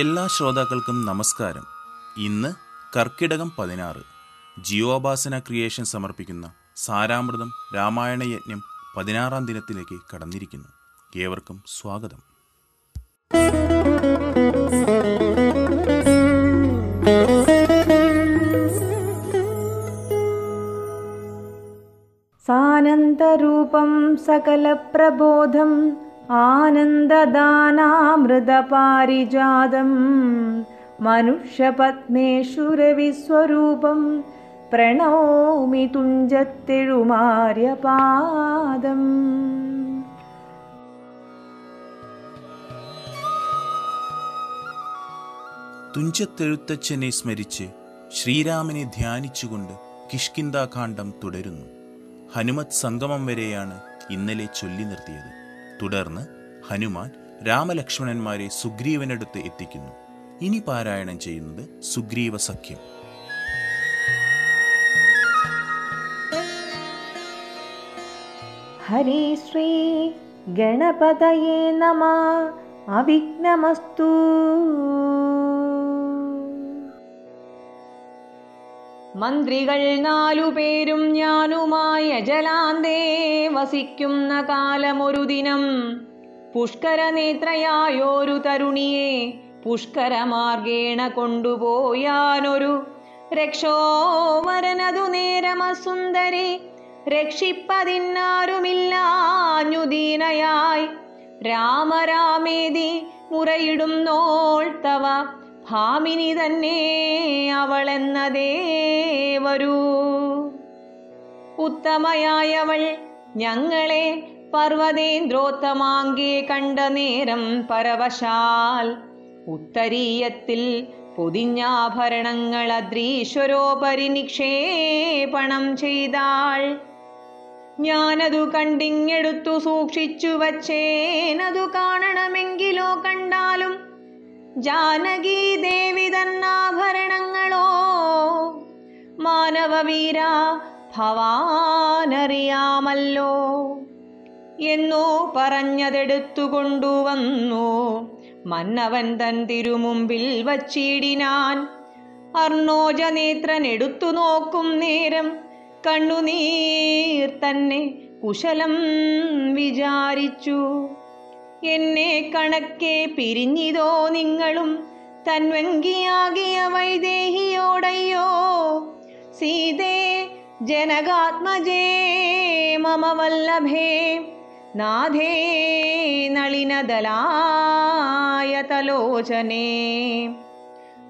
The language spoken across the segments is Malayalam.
എല്ലാ ശ്രോതാക്കൾക്കും നമസ്കാരം. ഇന്ന് കർക്കിടകം പതിനാറ്. ജിയോബാസന ക്രിയേഷൻ സമർപ്പിക്കുന്ന സാരാമൃതം രാമായണ യജ്ഞം പതിനാറാം ദിനത്തിലേക്ക് കടന്നിരിക്കുന്നു. ഏവർക്കും സ്വാഗതം. സാനന്ദരൂപം സകലപ്രബോധം आनन्ददानामृतपारिजातं मनुष्यपत्मेषुरविस्वरूपं प्रणौमि तुञ्जत्तिरुमार्यपादम् തുഞ്ചത്തെഴുത്തച്ഛനെ സ്മരിച്ച് ശ്രീരാമനെ ധ്യാനിച്ചുകൊണ്ട് കിഷ്കിന്താകാന്ഡം തുടരുന്നു ഹനുമത് സംഗമം വരെയാണ് ഇന്നലെ ചൊല്ലി നിർത്തിയത് തുടർന്ന് ഹനുമാൻ രാമലക്ഷ്മണന്മാരെ സുഗ്രീവനടുത്ത് എത്തിക്കുന്നു. ഇനി പാരായണം ചെയ്യുന്നത് സുഗ്രീവ സഖ്യം. ഹരി ശ്രീ ഗണപതയേ നമ. അവിഘ്നമസ്തൂ. മന്ത്രികൾ നാലുപേരും ഞാനുമായി അജലാന്തേ വസിക്കുന്ന കാലമൊരു ദിനം. പുഷ്കരനേത്രയായോരു തരുണിയെ പുഷ്കരമാർഗേണ കൊണ്ടുപോയാനൊരു രക്ഷോവരനതു നേരമസുന്ദരി രക്ഷിപ്പതിന്നാരുമില്ലാഞ്ഞുദീനയായി രാമരാമേതി മുറയിടുന്നോൾ തവ ഭാമിനി തന്നെ അവളെന്നതേ വരൂ ഉത്തമയായവൾ ഞങ്ങളെ പർവതേന്ദ്രോത്തമാങ്കെ കണ്ട നേരം പരവശാൽ. ഉത്തരീയത്തിൽ പൊതിഞ്ഞാഭരണങ്ങൾ അദ്രീശ്വരോപരി നിക്ഷേപണം ചെയ്താൾ. ഞാനതു കണ്ടിങ്ങെടുത്തു സൂക്ഷിച്ചു വച്ചേനതു കാണണമെങ്കിലോ കണ്ടാലും ജാനകി ദേവി തന്നാഭരണങ്ങളോ മാനവവീര ഭവാനറിയാമല്ലോ. എന്നോ പറഞ്ഞതെടുത്തുകൊണ്ടു കൊണ്ടുവന്നു മന്നവൻ തൻ തിരുമുമ്പിൽ വച്ചിടിനാൻ അർണോജനേത്രൻ എടുത്തു നോക്കും നേരം കണ്ണുനീർ തന്നെ കുശലം വിചാരിച്ചു. എന്നെ കണക്കെ പിരിഞ്ഞിതോ നിങ്ങളും? തൻവങ്കിയാകിയ വൈദേഹിയോടയ്യോ? സീതേ ജനകാത്മജേ മമ വല്ലഭേ നാഥേ നളിനദലായ തലോചനേ.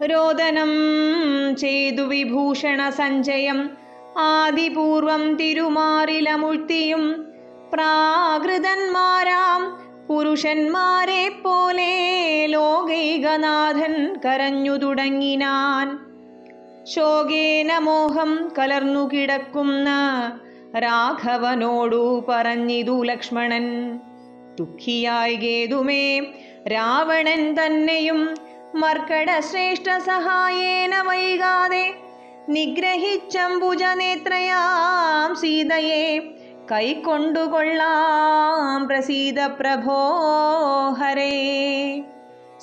രോദനം ചെയ്തു വിഭൂഷണ സഞ്ജയം ആദിപൂർവം തിരുമാറിലമുഴ്ത്തിയും പ്രാകൃതന്മാരാം പുരുഷന്മാരെ പോലെ ലോകൈകനാഥൻ കരഞ്ഞു തുടങ്ങിനാൻ. ശോകേന മോഹം കലർന്നു കിടക്കുന്ന രാഘവനോടു പറഞ്ഞിതു ലക്ഷ്മണൻ. ദുഃഖിയായി ഗേതുമേ രാവണൻ തന്നെയും മർക്കട ശ്രേഷ്ഠ സഹായേന വൈകാതെ നിഗ്രഹിച്ചംബുജനേത്രയാം സീതയെ കൈക്കൊണ്ടുകൊള്ളാം പ്രസീത പ്രഭോ ഹരേ.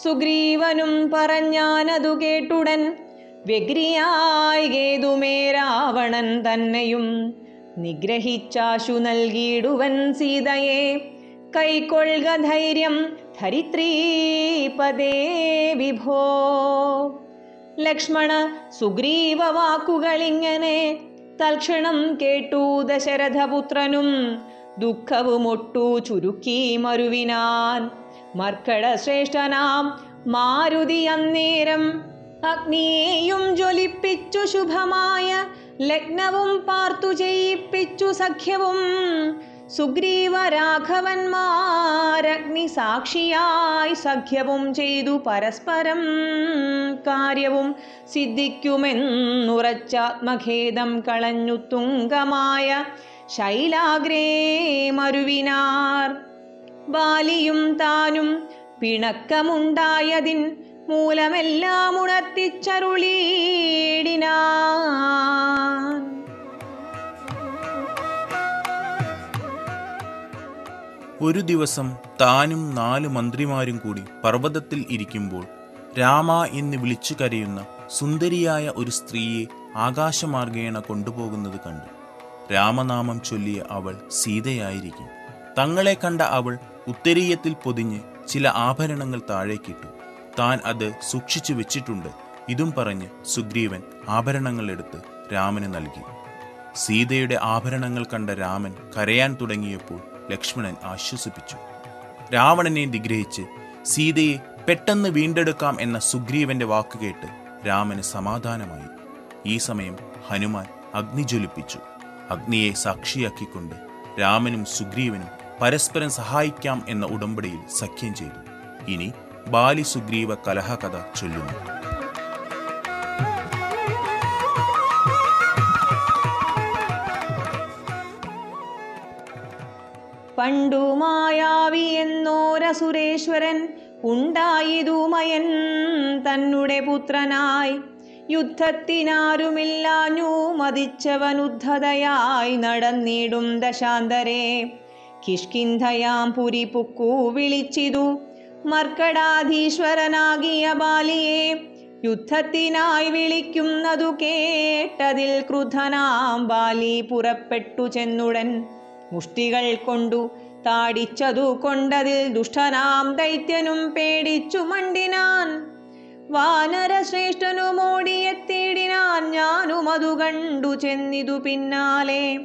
സുഗ്രീവനും പറഞ്ഞാനതു കേട്ടുടൻ വ്യഗ്രിയായി ഗേതുമേ രാവണൻ തന്നെയും നിഗ്രഹിച്ചാശു നൽകിയിടുവൻ സീതയെ. കൈക്കൊള്ളുക ധൈര്യം ധരിത്രീപദേ വിഭോ. ലക്ഷ്മണ സുഗ്രീവ വാക്കുകളിങ്ങനെ തൽക്ഷണം കേട്ടു ദശരഥപുത്രനും. ദുഃഖവുമൊട്ടു ചുരുക്കി മരുവിനാൻ. മർക്കട ശ്രേഷ്ഠനാം മാരുതി അന്നേരം അഗ്നിയെയും ജ്വലിപ്പിച്ചു ശുഭമായ ലഗ്നവും പാർത്തു ചെയ്യിപ്പിച്ചു സഖ്യവും. സുഗ്രീവ രാഘവന്മാരഗ്നി സാക്ഷിയായി സഖ്യവും ചെയ്തു പരസ്പരം കാര്യവും സിദ്ധിക്കുമെന്നുറച്ചാത്മഖേദം കളഞ്ഞു തുങ്കമായ ശൈലാഗ്രേ മരുവിനാർ. ബാലിയും താനും പിണക്കമുണ്ടായതിൻ മൂലമെല്ലാം ഉണർത്തിച്ചരുളീടിനാൻ ഒരു ദിവസം താനും നാല് മന്ത്രിമാരും കൂടി പർവതത്തിൽ ഇരിക്കുമ്പോൾ രാമ എന്ന് വിളിച്ചു കരയുന്ന സുന്ദരിയായ ഒരു സ്ത്രീയെ ആകാശമാർഗേണ കൊണ്ടുപോകുന്നത് കണ്ടു. രാമനാമം ചൊല്ലിയ അവൾ സീതയായിരിക്കും. തങ്ങളെ കണ്ട അവൾ ഉത്തരീയത്തിൽ പൊതിഞ്ഞ് ചില ആഭരണങ്ങൾ താഴേക്കിട്ടു. താൻ അത് സൂക്ഷിച്ചു വെച്ചിട്ടുണ്ട്. ഇതും പറഞ്ഞ് സുഗ്രീവൻ ആഭരണങ്ങൾ എടുത്ത് രാമന് നൽകി. സീതയുടെ ആഭരണങ്ങൾ കണ്ട രാമൻ കരയാൻ തുടങ്ങിയപ്പോൾ ലക്ഷ്മണൻ ആശ്വസിപ്പിച്ചു. രാവണനെ നിഗ്രഹിച്ച് സീതയെ പെട്ടെന്ന് വീണ്ടെടുക്കാം എന്ന സുഗ്രീവന്റെ വാക്കുകേട്ട് രാമന് സമാധാനമായി. ഈ സമയം ഹനുമാൻ അഗ്നി ജ്വലിപ്പിച്ചു. അഗ്നിയെ സാക്ഷിയാക്കിക്കൊണ്ട് രാമനും സുഗ്രീവനും പരസ്പരം സഹായിക്കാം എന്ന ഉടമ്പടിയിൽ സഖ്യം ചെയ്തു. ഇനി ബാലി സുഗ്രീവ കലഹകഥ ചൊല്ലുന്നു. പണ്ടു മായാവി എന്നോരസുരേശ്വരൻ ഉണ്ടായതുമയൻ തന്നെ പുത്രനായി. യുദ്ധത്തിനാരുമില്ലാഞ്ഞു മതിച്ചവനുദ്ധതയായി നടന്നിടും ദശാന്തരെ. കിഷ്കിന്ധയാം പുരി പുക്കു വിളിച്ചിതു മർക്കടാധീശ്വരനാകിയ ബാലിയെ. യുദ്ധത്തിനായി വിളിക്കുന്നതു കേട്ടതിൽ ക്രുധനാം ബാലി പുറപ്പെട്ടു ചെന്നുടൻ. മുഷ്ടികൾ കൊണ്ടു താടിച്ചതു കൊണ്ടതിൽ ദുഷ്ടനാം ദൈത്യനും പേടിച്ചു മണ്ടിനാൻ. വാനരശ്രേഷ്ഠനും ഓടിയെത്തിയിടിനാൻ ഞാനും അതു കണ്ടു ചെന്നിതു പിന്നാലെ.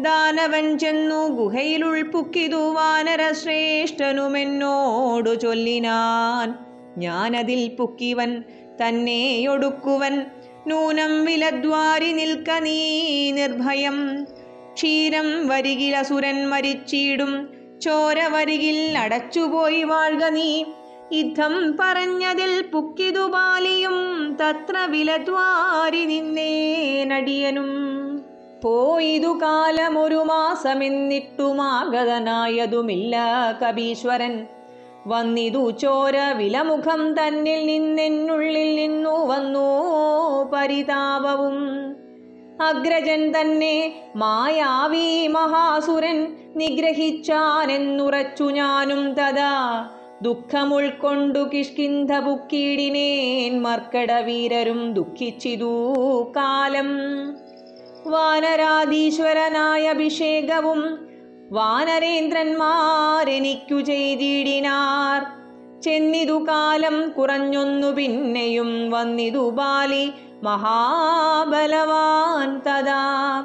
ദാനവൻ ചെന്നു ഗുഹയിൽ ഉൾപ്പുക്കിതു വാനരശ്രേഷ്ഠനുമെന്നോടു ചൊല്ലിനാൻ. ഞാനതിൽ പുക്കിവൻ തന്നെയൊടുക്കുവൻ നൂനം വിലദ്വാരി നിൽക്ക നീ നിർഭയം. ക്ഷീരം വരികിൽ അസുരൻ മരിച്ചിടും. ചോര വരികിൽ അടച്ചുപോയി വാഴ്ക നീ. യുദ്ധം പറഞ്ഞതിൽ പുക്കിതുപാലിയും തത്ര വിലദ്വാരി നിന്നേനടിയനും പോയിതു കാലമൊരു മാസമെന്നിട്ടുമാഗതനായതുമില്ല കബീശ്വരൻ വന്നിതു ചോര വിലമുഖം തന്നിൽ നിന്നെന്നുള്ളിൽ നിന്നു വന്നു പരിതാപവും. അഗ്രജൻ തന്നെ മായാവി മഹാസുരൻ നിഗ്രഹിച്ചാനെന്നുറച്ചു ഞാനും തഥാ. ദുഃഖമുൾക്കൊണ്ടു കിഷ്കിന്ധ ബുക്കീടിനേൻ മർക്കടവീരരും ദുഃഖിച്ചിതു കാലം. വാനരാധീശ്വരനായ അഭിഷേകവും വാനരേന്ദ്രന്മാരെനിക്കു ചെയ്തിടിനാർ. ചെന്നിതു കാലം കുറഞ്ഞൊന്നു പിന്നെയും വന്നിതു ബാലി മഹാബലവാൻ തഥാ.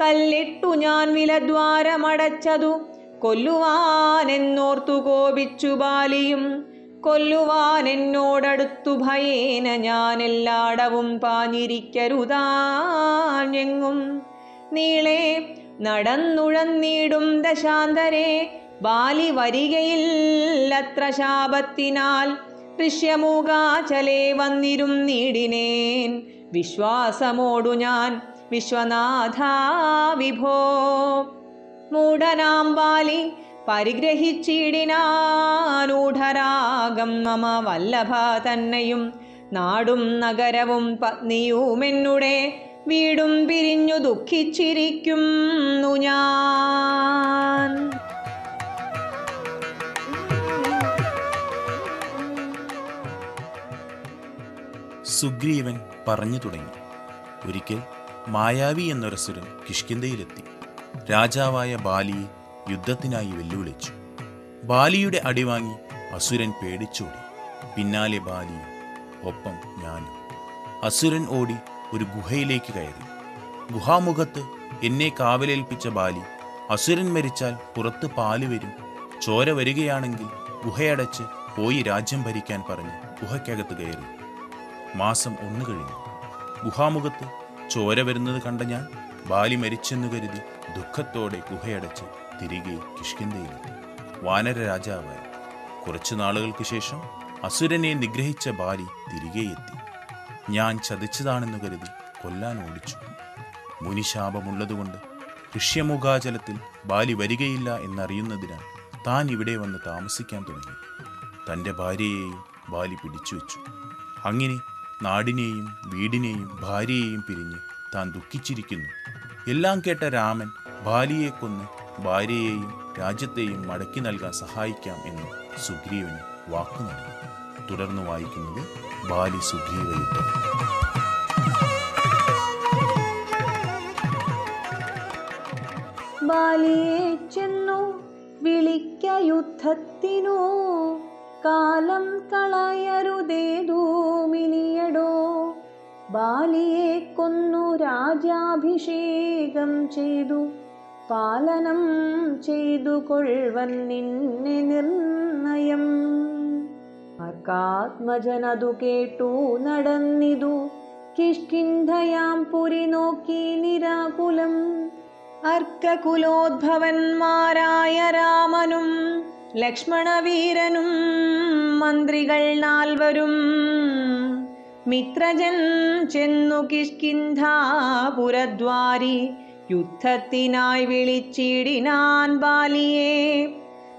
കല്ലിട്ടു ഞാൻ വിലദ്വാരമടച്ചതു കൊല്ലുവാനെന്നോർത്തു കോപിച്ചു ബാലിയും. കൊല്ലുവാൻ എന്നോടടുത്തു ഭയേന ഞാൻ എല്ലാടവും പാഞ്ഞിരിക്കരുതാഞ്ഞെങ്ങും. നീളെ നടന്നുഴന്നീടും ദശാന്തരെ ബാലി വരികയില്ലത്ര ശാപത്തിനാൽ. ഋഷ്യമൂകാചലെ വന്നിരും നീടിനേൻ. വിശ്വാസമോടു ഞാൻ വിശ്വനാഥാ വിഭോ. മൂഢനാം ബാലി പരിഗ്രഹിച്ചിടിനാനൂഢരാഗം മമ വല്ലഭ തന്നെയും. നാടും നഗരവും പത്നിയുമെന്നുടെ വീടും പിരിഞ്ഞു ദുഃഖിച്ചിരിക്കുന്നു ഞാൻ സുഗ്രീവൻ പറഞ്ഞു തുടങ്ങി. ഒരിക്കൽ മായാവി എന്നൊരസുരൻ കിഷ്കിന്തയിലെത്തി രാജാവായ ബാലിയെ യുദ്ധത്തിനായി വെല്ലുവിളിച്ചു. ബാലിയുടെ അടിവാങ്ങി അസുരൻ പേടിച്ചോടി. പിന്നാലെ ബാലിയും ഒപ്പം ഞാനും. അസുരൻ ഓടി ഒരു ഗുഹയിലേക്ക് കയറി. ഗുഹാമുഖത്ത് എന്നെ കാവലേൽപ്പിച്ച ബാലി അസുരൻ മരിച്ചാൽ പുറത്ത് പാൽ വരും ചോര വരികയാണെങ്കിൽ ഗുഹയടച്ച് പോയി രാജ്യം ഭരിക്കാൻ പറഞ്ഞ് ഗുഹയ്ക്കകത്ത് കയറി. മാസം ഒന്ന് കഴിഞ്ഞു. ഗുഹാമുഖത്ത് ചോര വരുന്നത് കണ്ട ഞാൻ ബാലി മരിച്ചെന്ന് കരുതി ദുഃഖത്തോടെ ഗുഹയടച്ച് തിരികെ കിഷ്കിന്തയിലെത്തി വാനര രാജാവായി. കുറച്ചു നാളുകൾക്ക് ശേഷം അസുരനെ നിഗ്രഹിച്ച ബാലി തിരികെ എത്തി. ഞാൻ ചതിച്ചതാണെന്ന് കരുതി കൊല്ലാൻ ഓടിച്ചു. മുനിശാപമുള്ളതുകൊണ്ട് ഋഷ്യമുഖാചലത്തിൽ ബാലി വരികയില്ല എന്നറിയുന്നതിനാൽ താൻ ഇവിടെ വന്ന് താമസിക്കാൻ തുടങ്ങി. തന്റെ ഭാര്യയെയും ബാലി പിടിച്ചു വെച്ചു അങ്ങനെ നാടിനെയും വീടിനെയും ഭാര്യയെയും പിരിഞ്ഞ് താൻ ദുഃഖിച്ചിരിക്കുന്നു. എല്ലാം കേട്ട രാമൻ ബാലിയെ കൊന്ന് ഭാര്യയെയും രാജ്യത്തെയും മടക്കി നൽകാൻ സഹായിക്കാം എന്ന് സുഗ്രീവന് വാക്കു നൽകി. തുടർന്ന് വായിക്കുന്നത് ബാലി സുഗ്രീവ ബാലിയെ ചെന്നു വിളിക്ക യുദ്ധത്തിനു കാലം കളയരുതേതൂമിനിയടോ ബാലിയെ കൊന്നു രാജാഭിഷേകം ചെയ്തു. പാലനം ചെയ്തു കൊൾവൻ നിന്നെ നിർണയം. ആർക്കാത്മജനതു കേട്ടു നടന്നിതു. കിഷ്കിന്ധയാം പുരി നോക്കി നിരാകുലം. അർക്കകുലോദ്ഭവന്മാരായ രാമനും ലക്ഷ്മണവീരനും മന്ത്രികൾ നാൽവരും മിത്രജൻ ചെന്നു കിഷ്കിന്ധാപുരദ്വാരി യുദ്ധത്തിനായി വിളിച്ചിടിനാൻ ബാലിയെ.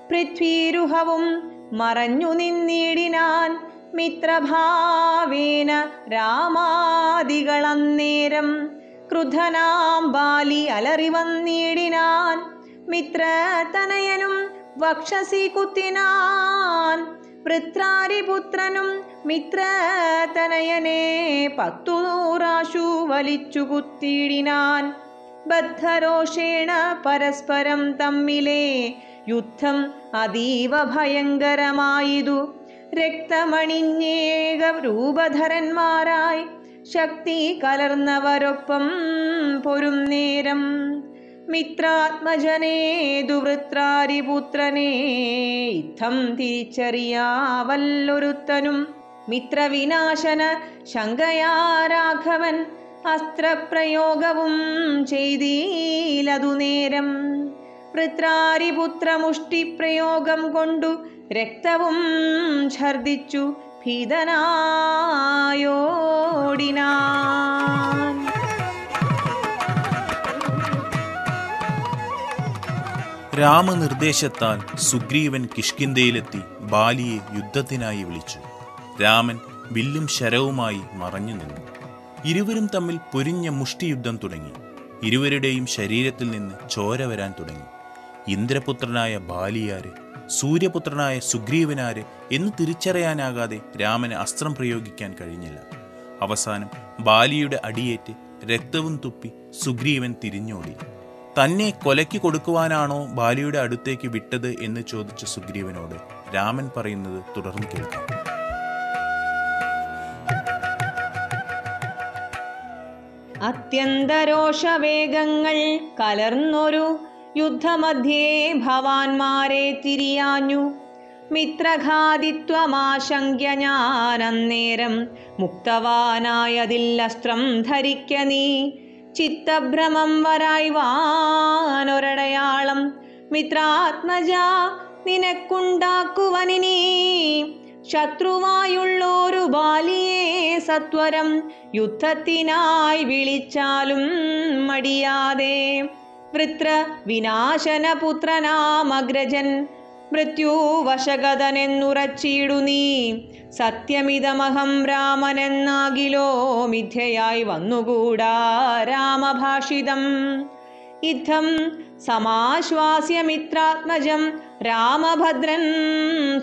പൃഥ്വീരുഹവും മറഞ്ഞു നിന്നിടിനാൻ മിത്രഭാവേന രാമാദികളന്നേരം ക്രുധനാം ബാലി അലറി വന്നിടിനാൻ മിത്രതനയനും വക്ഷസി കുത്തിനാൻ വൃത്രാരിപുത്രനും മിത്രതനയനെ പത്തു നൂറാശു വലിച്ചു കുത്തിയിടിനാൻ ബദ്ധരോഷേണ പരസ്പരം തമ്മിലെ യുദ്ധം അതീവ ഭയങ്കരമായതു. രക്തമണിഞ്ഞേക രൂപധരന്മാരായി ശക്തി കലർന്നവരൊപ്പം പൊരും നേരം മിത്രാത്മജനേ ദുവൃത്രാരിപുത്രനെ ഇത്തം തിരിച്ചറിയാവല്ലൊരുത്തനും മിത്രവിനാശന ശങ്കയാ രാഘവൻ അസ്ത്രപ്രയോഗവും ചെയ്തീലതു നേരം. വൃത്രാരിപുത്രമുഷ്ടിപ്രയോഗം കൊണ്ടു രക്തവും ഛർദിച്ചു ഭീതനായോടിനാൻ. രാമനിർദ്ദേശത്താൽ സുഗ്രീവൻ കിഷ്കിന്തയിലെത്തി ബാലിയെ യുദ്ധത്തിനായി വിളിച്ചു. രാമൻ വില്ലും ശരവുമായി മറഞ്ഞു നിന്നു. ഇരുവരും തമ്മിൽ പൊരിഞ്ഞ മുഷ്ടിയുദ്ധം തുടങ്ങി. ഇരുവരുടെയും ശരീരത്തിൽ നിന്ന് ചോര വരാൻ തുടങ്ങി. ഇന്ദ്രപുത്രനായ ബാലിയാര് സൂര്യപുത്രനായ സുഗ്രീവനാര് എന്ന് തിരിച്ചറിയാനാകാതെ രാമന് അസ്ത്രം പ്രയോഗിക്കാൻ കഴിഞ്ഞില്ല. അവസാനം ബാലിയുടെ അടിയേറ്റ് രക്തവും തുപ്പി സുഗ്രീവൻ തിരിഞ്ഞോടി. തന്നെ കൊലയ്ക്ക് കൊടുക്കുവാനാണോ ബാലിയുടെ അടുത്തേക്ക് വിട്ടത് എന്ന് ചോദിച്ച സുഗ്രീവനോട് രാമൻ പറയുന്നത് തുടർന്ന് കേൾക്കാം. അത്യന്തരോഷവേഗങ്ങൾ കലർന്നൊരു യുദ്ധമധ്യേ ഭവാന്മാരെ തിരിയാഞ്ഞു. മിത്രഘാതിത്വമാശങ്ക്യ ഞാനന്നേരം മുക്തവാനായതിൽ അസ്ത്രം ധരിക്ക നീ. ചിത്തഭ്രമം വരായി വാനൊരടയാളം മിത്രാത്മജ നിനക്കുണ്ടാക്കുവനിനീ ശത്രുവായുള്ളോരു ബാലിയെ സത്വരം. യുദ്ധത്തിനായി വിളിച്ചാലും മടിയാതെ. വൃത്ര വിനാശന പുത്രനാമഗ്രജൻ മൃത്യുവശഗതനെന്നുറച്ചിടു നീ. സത്യമിതമഹം രാമനെന്നാകിലോ മിഥ്യയായി വന്നുകൂടാ രാമഭാഷിതം. ഇത്തം സമാശ്വാസ്യമിത്രാത്മജം രാമഭദ്രൻ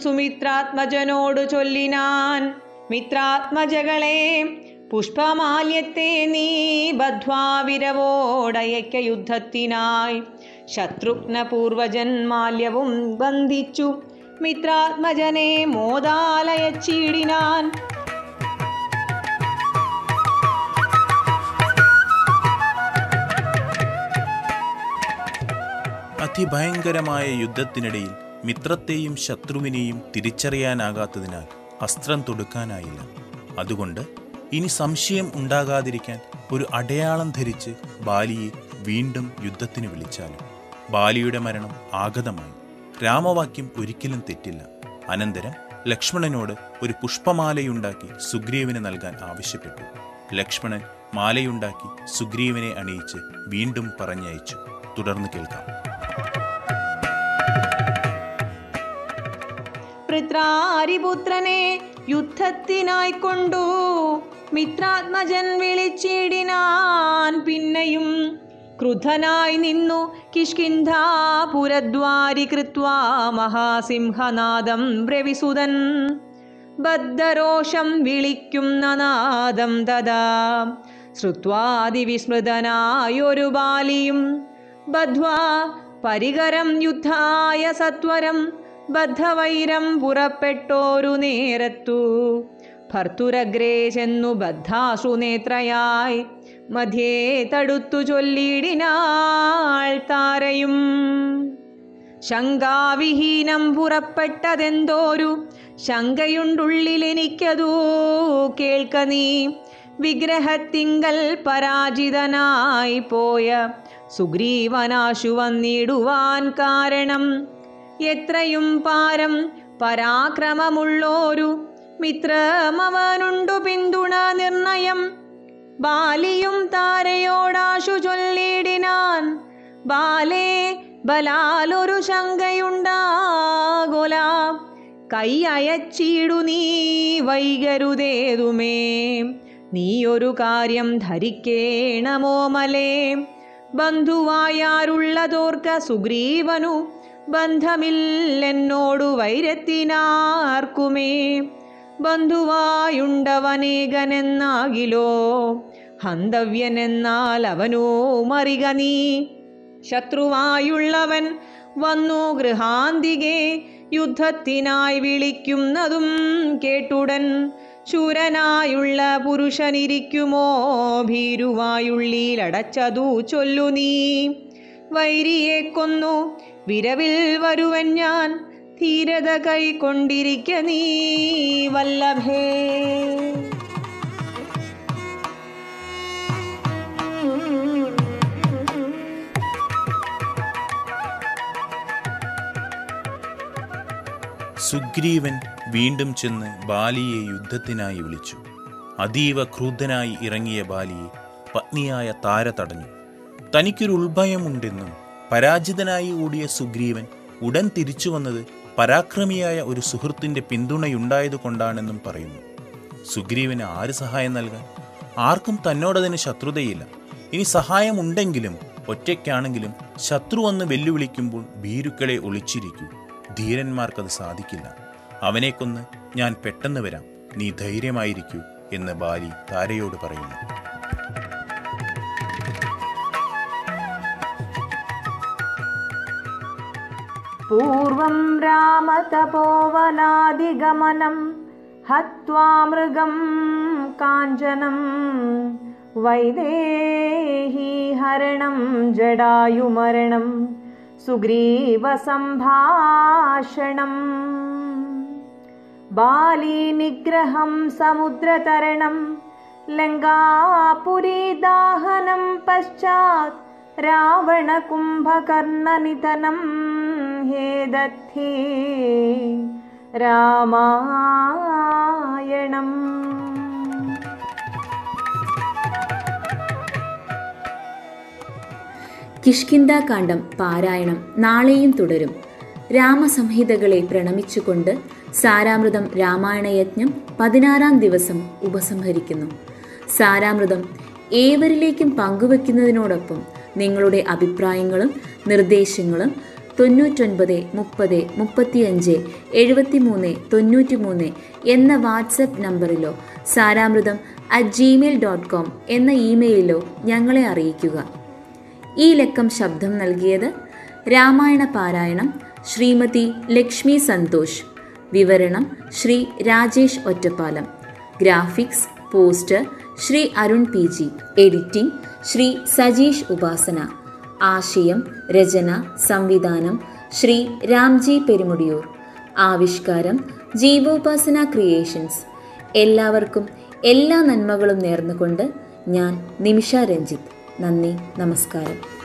സുമിത്രാത്മജനോടു ചൊല്ലിനാൻ. മിത്രാത്മജകളെ പുഷ്പമാല്യത്തെ നീ ബദ്ധ്വാവിരവോടയക്ക യുദ്ധത്തിനായി ശത്രുഘ്ന പൂർവജന്മാല്യവും ബന്ധിച്ചു. മിത്രാത്മജനെ മോദാലയച്ചീടിനാൻ അതിഭയങ്കരമായ യുദ്ധത്തിനിടയിൽ മിത്രത്തെയും ശത്രുവിനെയും തിരിച്ചറിയാനാകാത്തതിനാൽ അസ്ത്രം തൊടുക്കാനായില്ല. അതുകൊണ്ട് ഇനി സംശയം ഉണ്ടാകാതിരിക്കാൻ ഒരു അടയാളം ധരിച്ച് ബാലിയെ വീണ്ടും യുദ്ധത്തിന് വിളിച്ചാലും. ബാലിയുടെ മരണം ആഗതമായി. രാമവാക്യം ഒരിക്കലും തെറ്റില്ല. അനന്തരം ലക്ഷ്മണനോട് ഒരു പുഷ്പമാലയുണ്ടാക്കി സുഗ്രീവന് നൽകാൻ ആവശ്യപ്പെട്ടു. ലക്ഷ്മണൻ മാലയുണ്ടാക്കി സുഗ്രീവനെ അണിയിച്ച് വീണ്ടും പറഞ്ഞയച്ചു. തുടർന്ന് കേൾക്കാം. പുത്രനെ യുദ്ധത്തിനായി കൊണ്ടു മിത്രാത്മജൻ വിളിച്ചിടിനാൻ പിന്നെയും ക്രുദ്ധനായി നിന്നു. കിഷ്കിന്ധാപുരദ്വാരി കൃത്വാ മഹാസിംഹനാദം ബ്രവിസുതൻ ബദ്ധരോഷം വിളിക്കുന്ന നാദം തഥാ. ശ്രുത്വാതിവിസ്മൃതനായൊരു ബാലിയും. ബദ്ധ്വാ പരികരം യുദ്ധായ സത്വരം. ബദ്ധവൈരം പുറപ്പെട്ടോരു നേരത്തു. ഭർത്തുരഗ്രേ ചെന്നു ബദ്ധാശ്രുനേത്രയായി. മധ്യേ തടുത്തു ചൊല്ലിടിനാൾ താരയും. ശങ്കാവിഹീനം പുറപ്പെട്ടതെന്തോരു ശങ്കയുണ്ടുള്ളിലെനിക്കതൂ കേൾക്ക നീ വിഗ്രഹത്തിങ്കൽ പരാജിതനായി പോയ സുഗ്രീവനാശു വന്നിടുവാൻ കാരണം. എത്രയും പാരം പരാക്രമമുള്ളോരു മിത്രമവനുണ്ടു പിന്തുണ നിർണയം. ബാലിയും താരയോടാശു ചൊല്ലിടിനാൻ ബാലേ ബലാലൊരു ശങ്കയുണ്ടാകുല കൈ അയച്ചിടു നീ വൈകരുതേതുമേ. നീയൊരു കാര്യം ധരിക്കേണമോ മലേ. ബന്ധുവായാരുള്ളതോർക്ക സുഗ്രീവനു ബന്ധമില്ലെന്നോടു വൈരത്തിനാർക്കുമേ. ബന്ധുവായുണ്ടവനേകനെന്നാകിലോ. ഹന്തവ്യനെന്നാൽ അവനോ മറിക നീ. ശത്രുവായുള്ളവൻ വന്നു ഗൃഹാന്തികെ യുദ്ധത്തിനായി വിളിക്കുന്നതും കേട്ടുടൻ ശൂരനായുള്ള പുരുഷനിരിക്കുമോ? ഭീരുവായുള്ളിലടച്ചതു ചൊല്ലു നീ. വൈരിയെ കൊന്നു വിരവിൽ വരുവൻ ഞാൻ. ധീരത കൈക്കൊണ്ടിരിക്ക നീ വല്ലഭേ. സുഗ്രീവൻ വീണ്ടും ചെന്ന് ബാലിയെ യുദ്ധത്തിനായി വിളിച്ചു. അതീവ ക്രൂദ്ധനായി ഇറങ്ങിയ ബാലിയെ പത്നിയായ താര തടഞ്ഞു. തനിക്കൊരു ഉൾഭയമുണ്ടെന്നും പരാജിതനായി ഓടിയ സുഗ്രീവൻ ഉടൻ തിരിച്ചു വന്നത് പരാക്രമിയായ ഒരു സുഹൃത്തിന്റെ പിന്തുണയുണ്ടായതുകൊണ്ടാണെന്നും പറയുന്നു. സുഗ്രീവന് ആര് സഹായം നൽകാൻ? ആർക്കും തന്നോടതിന് ശത്രുതയില്ല. ഇനി സഹായമുണ്ടെങ്കിലും ഒറ്റയ്ക്കാണെങ്കിലും ശത്രു വന്ന് വെല്ലുവിളിക്കുമ്പോൾ ഭീരുക്കളെ ഒളിച്ചിരിക്കൂ. ധീരന്മാർക്കത് സാധിക്കില്ല. അവനെ കൊന്ന് ഞാൻ പെട്ടെന്ന് വരാം. നീ ധൈര്യമായിരിക്കൂ എന്ന് ബാലി താരയോട് പറയുന്നു. പൂർവം രാമതപോവനാദിഗമനം ഹത്വാ മൃഗം കാഞ്ചനം വൈദേഹി ഹരണം सुग्रीवसम्भाषणम्। बालीनिग्रहं समुद्रतरणं लङ्गापुरीदाहनं पश्चात् रावणकुम्भकर्णनिधनं हे दत्थे रामायणम्। കിഷ്കിന്താകാന്ഡം പാരായണം നാളെയും തുടരും. രാമസംഹിതകളെ പ്രണമിച്ചുകൊണ്ട് സാരാമൃതം രാമായണയജ്ഞം പതിനാറാം ദിവസം ഉപസംഹരിക്കുന്നു. സാരാമൃതം ഏവരിലേക്കും പങ്കുവെക്കുന്നതിനോടൊപ്പം നിങ്ങളുടെ അഭിപ്രായങ്ങളും നിർദ്ദേശങ്ങളും തൊണ്ണൂറ്റൊൻപത് മുപ്പത് മുപ്പത്തിയഞ്ച് എഴുപത്തിമൂന്ന് തൊണ്ണൂറ്റിമൂന്ന് എന്ന WhatsApp നമ്പറിലോ Saramritham at Gmail dot com എന്ന ഇമെയിലിലോ ഞങ്ങളെ അറിയിക്കുക. ഈ ലക്കം ശബ്ദം നൽകിയത് രാമായണ പാരായണം ശ്രീമതി ലക്ഷ്മി സന്തോഷ് വിവരണം Shri Rajesh Ottapalam graphics poster Shri Arun P G editing Shri Sajeesh Upasana ആശയം രചന സംവിധാനം ശ്രീ രാംജി പെരുമുടിയൂർ ആവിഷ്കാരം ജീവോപാസന ക്രിയേഷൻസ്. എല്ലാവർക്കും എല്ലാ നന്മകളും നേർന്നുകൊണ്ട് ഞാൻ നിമിഷ രഞ്ജിത്ത്. നന്ദി നമസ്കാരം.